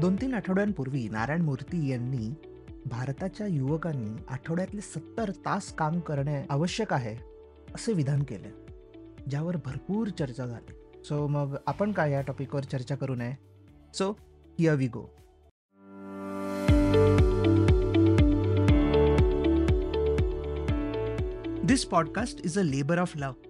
2-3 आठवड्यांपूर्वी नारायण मूर्ती यांनी भारताच्या युवकांनी आठवड्यातले 70 तास काम करणे आवश्यक आहे, असे विधान केले. ज्यावर भरपूर चर्चा झाली. सो मग आपण काय या टॉपिकवर चर्चा करू नये? So here we go. This podcast is a labour of love.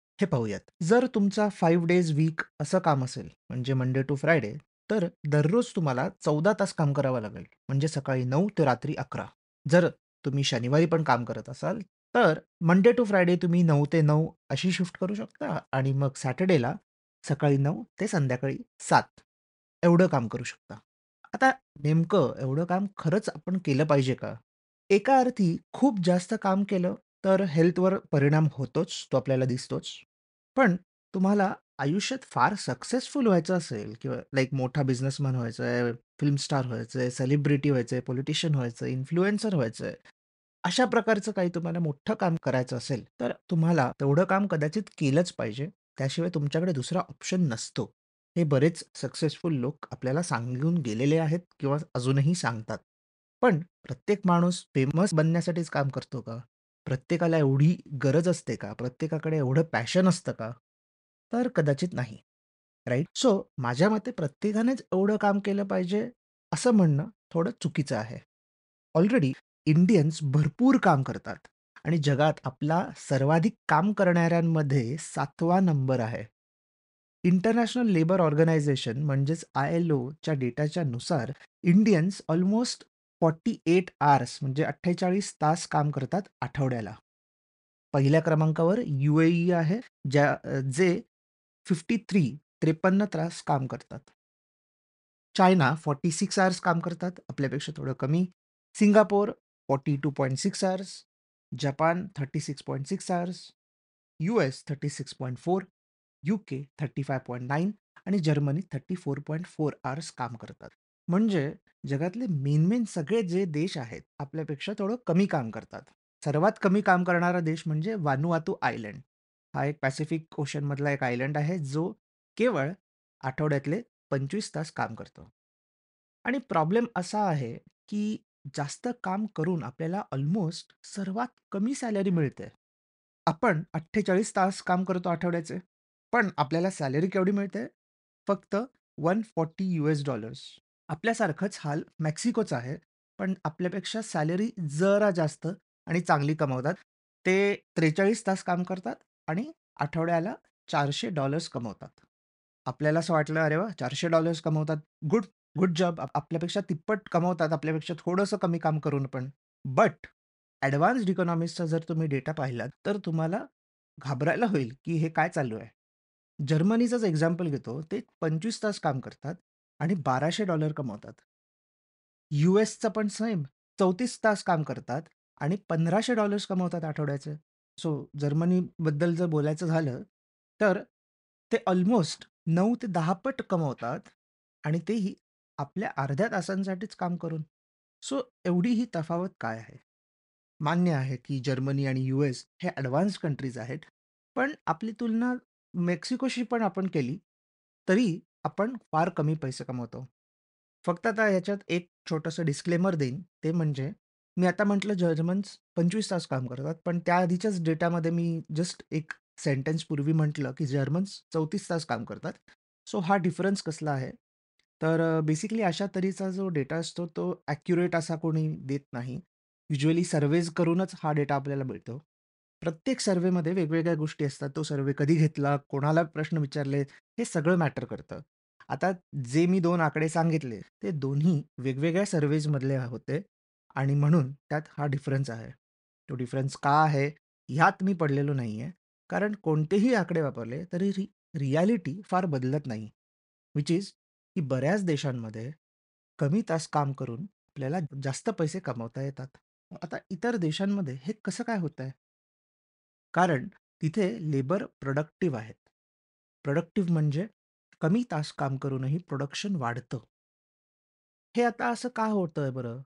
हे पाहूयात. जर तुमचा फाईव्ह डेज वीक असं काम असेल, म्हणजे मंडे टू फ्रायडे, तर दररोज तुम्हाला 14 तास काम करावं लागेल. म्हणजे सकाळी नऊ ते रात्री 11. जर तुम्ही शनिवारी पण काम करत असाल, तर मंडे टू फ्रायडे तुम्ही नऊ ते नऊ अशी शिफ्ट करू शकता आणि मग सॅटर्डेला सकाळी नऊ ते संध्याकाळी सात एवढं काम करू शकता. आता नेमकं एवढं काम खरंच आपण केलं पाहिजे का? एका अर्थी खूप जास्त काम केलं तर हेल्थवर परिणाम होतोच, तो आपल्याला दिसतोच. पण तुम्हाला आयुष्यात फार सक्सेसफुल व्हायचं असेल किंवा लाइक मोठा बिझनेसमॅन आहे, फिल्म स्टार व्हायचं आहे सेलिब्रिटी व्हायचंय, पॉलिटिशियन आहे इन्फ्लुएन्सर व्हायचंय. अशा प्रकारचं काही तुम्हाला मोठं काम करायचं असेल, तर तुम्हाला तेवढं काम कदाचित केलंच पाहिजे. त्याशिवाय तुमच्याकडे दुसरा ऑप्शन नसतो. हे बरेच सक्सेसफुल लोक आपल्याला सांगून गेलेले आहेत किंवा अजूनही सांगतात. पण प्रत्येक माणूस फेमस बनण्यासाठीच काम करतो का? प्रत्येकाला एवढी गरज असते का? प्रत्येकाकडे एवढं पॅशन असतं का? तर कदाचित नाही. राइट? सो माझ्या मते प्रत्येकानेच एवढं काम केलं पाहिजे, असं म्हणणं थोडं चुकीचं आहे. ऑलरेडी इंडियन्स भरपूर काम करतात आणि जगात आपला सर्वाधिक काम करणाऱ्यांमध्ये 7वा नंबर आहे. इंटरनॅशनल लेबर ऑर्गनायझेशन म्हणजेच आय-एल-ओच्या डेटाच्या नुसार Indians almost forty eight hours म्हणजे अठ्ठेचाळीस तास काम करतात आठवड्याला. पहिल्या क्रमांकावर यू ए ई आहे ज्या जे फिफ्टी थ्री त्रेपन्न तास काम करतात. चायना फॉर्टी सिक्स आवर्स काम करतात आपल्यापेक्षा थोडं कमी. Singapore forty two point six hours Japan thirty six point six hours U S thirty six point four U K thirty five point nine आणि Germany thirty four point four hours काम करतात. म्हणजे जगातले मेन-मेन सगळे जे देश आहेत, आपल्यापेक्षा थोडं कमी काम करतात. सर्वात कमी काम करणारा देश म्हणजे वानुआतू आयलंड. हा एक पॅसिफिक ओशनमधला एक आयलंड आहे, जो केवळ आठवड्यातले 25 तास काम करतो. आणि प्रॉब्लेम असा आहे, की जास्त काम करून आपल्याला अल्मोस्ट सर्वात कमी सॅलरी मिळते. आपण 48 तास काम करतो आठवड्याचे, पण आपल्याला सॅलरी केवढी मिळते? फक्त $140. आपल्यासारखंच हाल मेक्सिकोचा आहे, पण आपल्यापेक्षा सॅलरी जरा जास्त आणि चांगली कमवतात. ते 43 तास काम करतात आणि आठवड्याला $400 कमवतात. आपल्याला असं वाटलं, "अरे वाह! $400 कमवतात. Good, good job." आपल्यापेक्षा तिप्पट कमवतात, आपल्यापेक्षा थोडंसं कमी काम करून पण. बट एडवान्स्ड इकॉनॉमिक्सचा जर तुम्ही डेटा पाहिलात, तर तुम्हाला घाबरायला होईल, की हे काय चालू आहे? जर्मनीचंच एक्झाम्पल घेतो. ते 25 तास काम करतात आणि $1200 कमवतात. यू-एसचं पण सेम 34 तास काम करतात आणि $1500 कमवतात आठवड्याचे. सो जर्मनीबद्दल जर बोलायचं झालं, तर ते अल्मोस्ट 9 ते 10 पट कमवतात आणि तेही आपल्या अर्ध्या तासांसाठीच काम करून. सो एवढी ही तफावत काय आहे? मान्य आहे, की जर्मनी आणि यू-एस हे एडवान्स्ड कंट्रीज आहेत. पण आपली तुलना मेक्सिकोशी पण आपण केली, तरी आपण फार कमी पैसे कमवतो. फक्त आता ह्याच्यात एक छोटंसं डिस्क्लेमर देईन, ते म्हणजे मी आता म्हटलं जर्मन्स 25 तास काम करतात, पण त्याआधीच्याच डेटामध्ये मी जस्ट एक सेंटन्स पूर्वी म्हटलं, की जर्मन्स 34 तास काम करतात. सो हा डिफरन्स कसला आहे? तर अ, बेसिकली अशा तऱ्हेचा जो डेटा असतो, तो ॲक्युरेट असा कोणी देत नाही. युजुअली सर्व्हेज करूनच हा डेटा आपल्याला मिळतो. प्रत्येक सर्व्हेमध्ये वेगवेगळ्या गोष्टी असतात. तो सर्व्हे कधी घेतला, कोणाला प्रश्न विचारले, हे सगळं मॅटर करतं. आता जे मी 2 आकडे सांगितले, ते दोन्ही वेगवेगळ्या सर्व्हेजमधले होते आणि म्हणून त्यात हा डिफरन्स आहे. तो डिफरन्स का आहे, ह्यात मी पडलेलो नाहीये. कारण कोणतेही आकडे वापरले तरी रि रिॲलिटी फार बदलत नाही. व्हिच इज की बऱ्याच देशांमध्ये कमी तास काम करून आपल्याला जास्त पैसे कमावता येतात. आता इतर देशांमध्ये हे कसं काय होतंय? कारण तिथे लेबर प्रोडक्टिव्ह आहेत. प्रोडक्टिव्ह म्हणजे कमी तास काम करूनही प्रोडक्शन वाढतं. हे आता असं का होतंय बरं?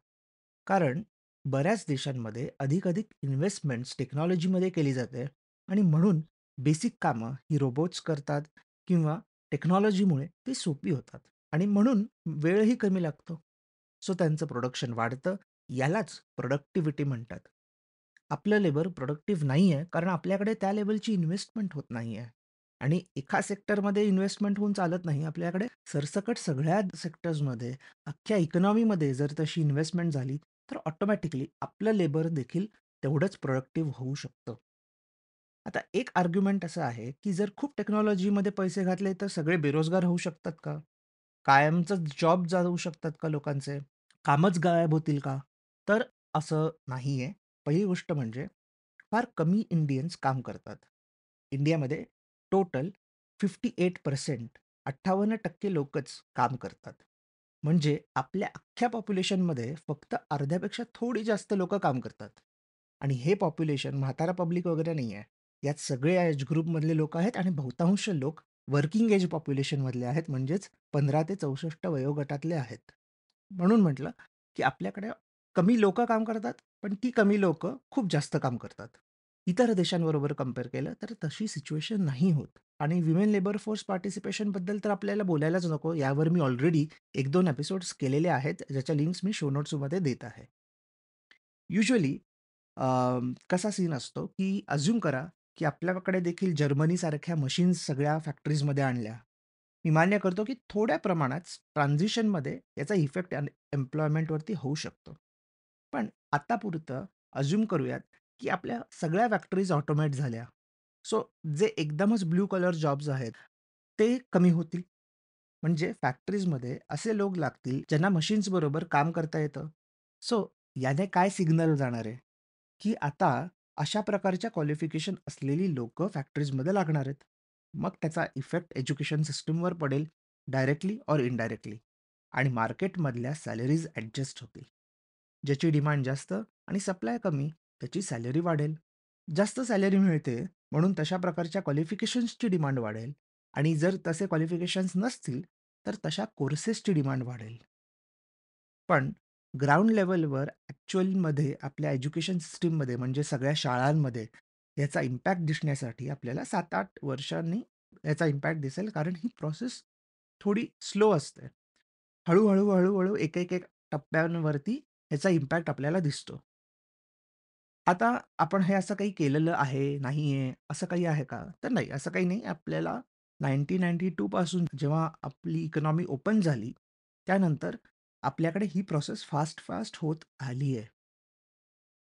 कारण बऱ्याच देशांमध्ये अधिक-अधिक इन्व्हेस्टमेंट्स टेक्नॉलॉजीमध्ये केली जाते आणि म्हणून बेसिक कामं ही रोबोट्स करतात किंवा टेक्नॉलॉजीमुळे ती सोपी होतात आणि म्हणून वेळही कमी लागतो. सो त्यांचं प्रोडक्शन वाढतं. यालाच प्रोडक्टिव्हिटी म्हणतात. आपलं लेबर प्रॉडक्टिव्ह नाहीये कारण आपल्याकडे त्या लेव्हलची इन्व्हेस्टमेंट होत नाहीये आणि एका सेक्टरमध्ये इन्व्हेस्टमेंट होऊन चालत नाही. आपल्याकडे सरसकट सगळ्या सेक्टर्समध्ये, अख्ख्या इकॉनॉमीमध्ये जर तशी इन्व्हेस्टमेंट झाली, तर ऑटोमॅटिकली आपलं लेबर देखील तेवढंच प्रोडक्टिव्ह होऊ शकतं. आता एक आर्ग्युमेंट असं आहे, की जर खूप टेक्नॉलॉजीमध्ये पैसे घातले, तर सगळे बेरोजगार होऊ शकतात का? कायमचंच जॉब जाऊ शकतात का लोकांचे? कामच गायब होतील का? तर असं नाहीये. पहिली गोष्ट म्हणजे फार कमी इंडियन्स काम करतात. इंडियामध्ये टोटल 58% 58% लोकच काम करतात. म्हणजे आपल्या अख्ख्या पॉप्युलेशनमध्ये फक्त अर्ध्यापेक्षा थोडी जास्त लोकं काम करतात. आणि हे पॉप्युलेशन म्हातारा पब्लिक वगैरे नाही आहे. यात सगळे एज ग्रुपमधले लोकं आहेत आणि बहुतांश लोक वर्किंग एज पॉप्युलेशनमधले आहेत. म्हणजेच 15 ते 64 वयोगटातले आहेत. म्हणून म्हटलं, की आपल्याकडे कमी लोकं काम करतात, पण ती कमी लोक खूप जास्त काम करतात. इतर देशांबरोबर कंपेअर केलं तर तशी सिच्युएशन नाही होत. आणि विमेन लेबर फोर्स पार्टिसिपेशनबद्दल तर आपल्याला बोलायलाच नको. यावर मी ऑलरेडी 1-2 एपिसोड्स केलेले आहेत, ज्याच्या लिंक्स मी शो नोट्समध्ये देत आहे. युजुअली अ, कसा सीन असतो, की अझ्युम करा, की आपल्याकडे देखील जर्मनीसारख्या मशीन्स सगळ्या फॅक्टरीजमध्ये आणल्या. मी मान्य करतो, की थोड्या प्रमाणात ट्रान्झिशनमध्ये याचा इफेक्ट एम्प्लॉयमेंटवरती होऊ शकतो. पण आत्तापुरतं अझ्युम करूयात, की आपल्या सगळ्या फॅक्टरीज ऑटोमॅट झाल्या. सो जे एकदमच ब्लू कलर जॉब्स आहेत, ते कमी होतील. म्हणजे फॅक्टरीजमध्ये असे लोक लागतील, ज्यांना मशीन्सबरोबर काम करता येतं. सो याने काय सिग्नल जाणार आहे, की आता अशा प्रकारच्या क्वालिफिकेशन असलेली लोकं फॅक्टरीजमध्ये लागणार आहेत. मग त्याचा इफेक्ट एज्युकेशन सिस्टमवर पडेल, डायरेक्टली ऑर इनडायरेक्टली आणि मार्केटमधल्या सॅलरीज ॲडजस्ट होतील. ज्याची डिमांड जास्त आणि सप्लाय कमी, त्याची सॅलरी वाढेल. जास्त सॅलरी मिळते म्हणून तशा प्रकारच्या क्वालिफिकेशन्सची डिमांड वाढेल आणि जर तसे क्वालिफिकेशन्स नसतील, तर तशा कोर्सेसची डिमांड वाढेल. पण ग्राउंड लेव्हलवर ॲक्चुअलमध्ये आपल्या एज्युकेशन सिस्टममध्ये म्हणजे सगळ्या शाळांमध्ये याचा इम्पॅक्ट दिसण्यासाठी आपल्याला 7-8 वर्षांनी याचा इम्पॅक्ट दिसेल. कारण ही प्रोसेस थोडी स्लो असते. हळू-हळू, हळू-हळू, एक, एक, एक टप्प्यांवरती ह्याचा इम्पॅक्ट आपल्याला दिसतो. आता आपण हे असं काही केलेलं आहे, नाहीये, असं काही आहे का? तर नाही, असं काही नाही. आपल्याला 1992 पासून जेव्हा आपली इकॉनॉमी ओपन झाली, त्यानंतर आपल्याकडे ही प्रोसेस फास्ट-फास्ट होत आली आहे.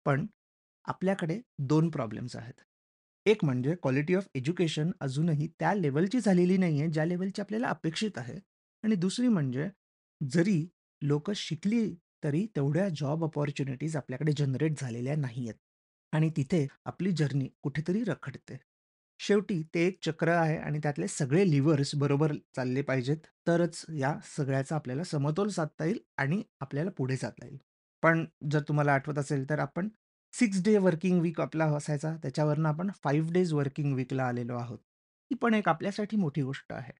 पण आपल्याकडे 2 प्रॉब्लेम्स आहेत. एक म्हणजे क्वालिटी ऑफ एज्युकेशन अजूनही त्या लेव्हलची झालेली नाहीये, ज्या लेव्हलची आपल्याला अपेक्षित आहे. आणि दुसरी म्हणजे जरी लोकं शिकली, तरी तेवढ्या जॉब अपॉर्च्युनिटीज आपल्याकडे जनरेट झालेल्या नाहीयेत. आणि तिथे आपली जर्नी कुठेतरी रखडते. शेवटी ते एक चक्र आहे आणि त्यातले सगळे लिव्हर्स बरोबर चालले पाहिजेत, तरच या सगळ्याचा आपल्याला समतोल साधता येईल आणि आपल्याला पुढे जाता येईल. पण जर तुम्हाला आठवत असेल, तर आपण 6 डे वर्किंग वीक आपला असायचा, त्याच्यावरनं आपण 5 डेज वर्किंग वीकला आलेलो आहोत. ही पण एक आपल्यासाठी मोठी गोष्ट आहे.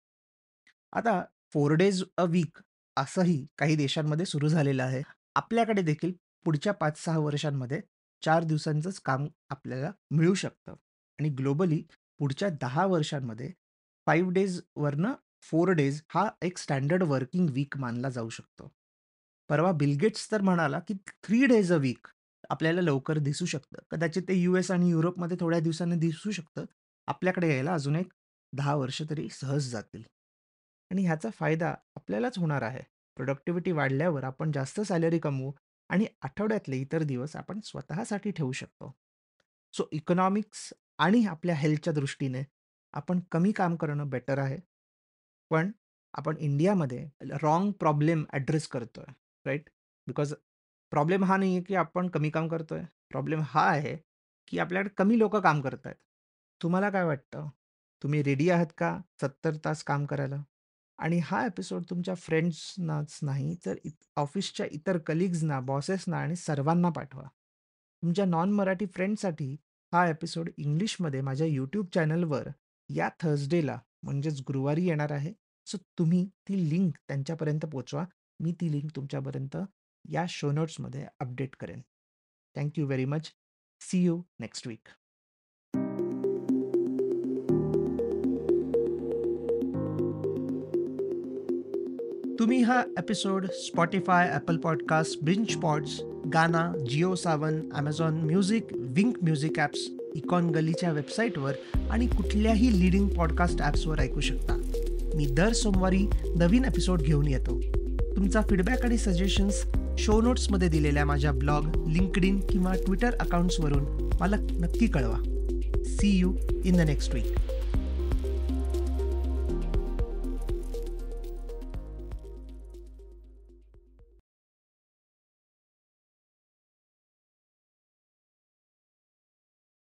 आता 4 डेज अ वीक असंही काही देशांमध्ये सुरू झालेलं आहे. आपल्याकडे देखील पुढच्या 5-6 वर्षांमध्ये चार दिवसांचंच काम आपल्याला मिळू शकतं आणि ग्लोबली पुढच्या दहा वर्षांमध्ये फाईव्ह डेजवरनं फोर डेज हा एक स्टँडर्ड वर्किंग वीक मानला जाऊ शकतो. परवा बिलगेट्स तर म्हणाला, की थ्री डेज अ वीक आपल्याला लवकर दिसू शकतं. कदाचित ते यूएस आणि युरोपमध्ये थोड्या दिवसांनी दिसू शकतं. आपल्याकडे यायला अजून एक दहा वर्ष तरी सहज जातील. आणि ह्याचा फायदा आपल्यालाच होणार आहे. प्रोडक्टिव्हिटी वाढल्यावर आपण जास्त सॅलरी कमवू आणि आठवड्यातले इतर दिवस आपण स्वतःसाठी ठेवू शकतो. सो इकॉनॉमिक्स आणि आपल्या हेल्थच्या दृष्टीने आपण कमी काम करणं बेटर आहे. पण आपण इंडियामध्ये रॉंग प्रॉब्लेम ॲड्रेस करतोय, राइट? बिकॉज प्रॉब्लेम हा नाहीये, की आपण कमी काम करतोय. प्रॉब्लेम हा आहे, की आपल्याकडे कमी लोकं काम करतायत. तुम्हाला काय वाटतं? तुम्ही रेडी आहात का 70 तास काम करायला? आणि हा एपिसोड तुमच्या फ्रेंड्सनाच नाही, तर इत ऑफिसच्या इतर कलीग्सना, बॉसेसना आणि सर्वांना पाठवा. तुमच्या नॉन मराठी फ्रेंड्ससाठी हा एपिसोड इंग्लिशमध्ये माझ्या YouTube चॅनलवर या थर्सडेला म्हणजेच गुरुवारी येणार आहे. सो तुम्ही ती लिंक त्यांच्यापर्यंत पोहोचवा. मी ती लिंक तुमच्यापर्यंत या शो नोट्समध्ये अपडेट करेन. Thank you very much. See you next week. तुम्ही हा episode Spotify Apple podcast ब्रिंच pods Gaana, Jio Saavn, Amazon music, Wynk music apps, icon गलीच्या वेबसाईटवर आणि कुठल्याही लीडिंग पॉडकास्ट ॲप्सवर ऐकू शकता. मी दर सोमवारी नवीन एपिसोड घेऊन येतो. तुमचा फीडबॅक आणि सजेशन्स शो नोट्समध्ये दिलेल्या माझ्या ब्लॉग, लिंक्डइन किंवा ट्विटर अकाउंट्सवरून मला नक्की कळवा. See you in the next week.